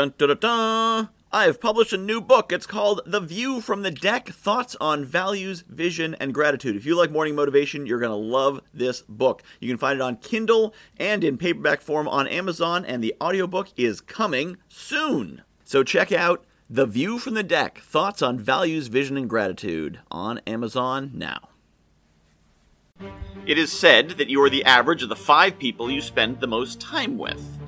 Dun dun dun dun! I have published a new book. It's called The View from the Deck Thoughts on Values, Vision, and Gratitude. If you like morning motivation, you're going to love this book. You can find it on Kindle and in paperback form on Amazon, and the audiobook is coming soon. So check out The View from the Deck Thoughts on Values, Vision, and Gratitude on Amazon now. It is said that you are the average of the five people you spend the most time with.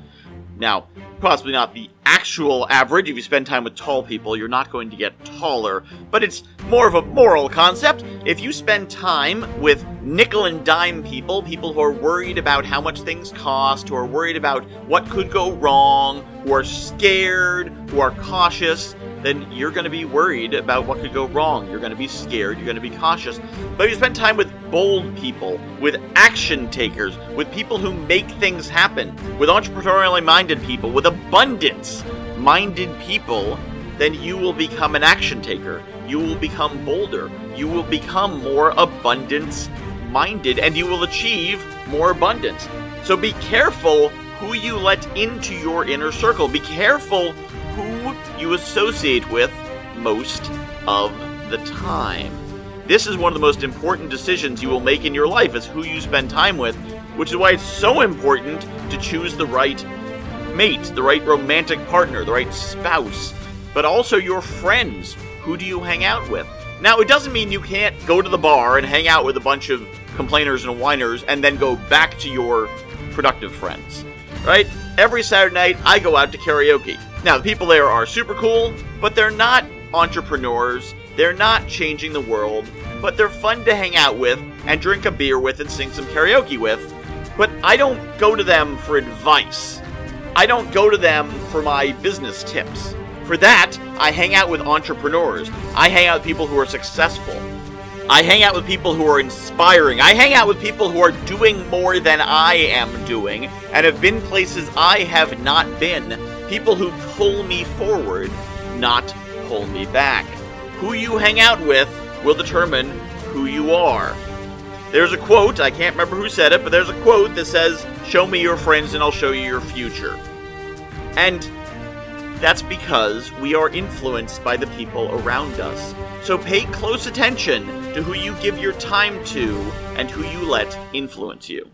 Now, possibly not the actual average. If you spend time with tall people, you're not going to get taller, but it's more of a moral concept. If you spend time with nickel and dime people, people who are worried about how much things cost, who are worried about what could go wrong, who are scared, who are cautious, then you're going to be worried about what could go wrong. You're going to be scared, you're going to be cautious. But if you spend time with bold people, with action takers, with people who make things happen, with entrepreneurially minded people, with abundance minded people, then you will become an action taker. You will become bolder. You will become more abundance minded and you will achieve more abundance. So be careful who you let into your inner circle. Be careful who you associate with most of the time. This is one of the most important decisions you will make in your life is who you spend time with, which is why it's so important to choose the right mate, the right romantic partner, the right spouse, but also your friends. Who do you hang out with? Now, it doesn't mean you can't go to the bar and hang out with a bunch of complainers and whiners and then go back to your productive friends, right? Every Saturday night, I go out to karaoke. Now, the people there are super cool, but they're not entrepreneurs. They're not changing the world, but they're fun to hang out with and drink a beer with and sing some karaoke with. But I don't go to them for advice. I don't go to them for my business tips. For that, I hang out with entrepreneurs. I hang out with people who are successful. I hang out with people who are inspiring. I hang out with people who are doing more than I am doing and have been places I have not been. People who pull me forward, not pull me back. Who you hang out with will determine who you are. There's a quote, I can't remember who said it, but there's a quote that says, Show me your friends and I'll show you your future. And that's because we are influenced by the people around us. So pay close attention to who you give your time to and who you let influence you.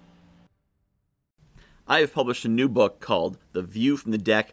I have published a new book called The View from the Deck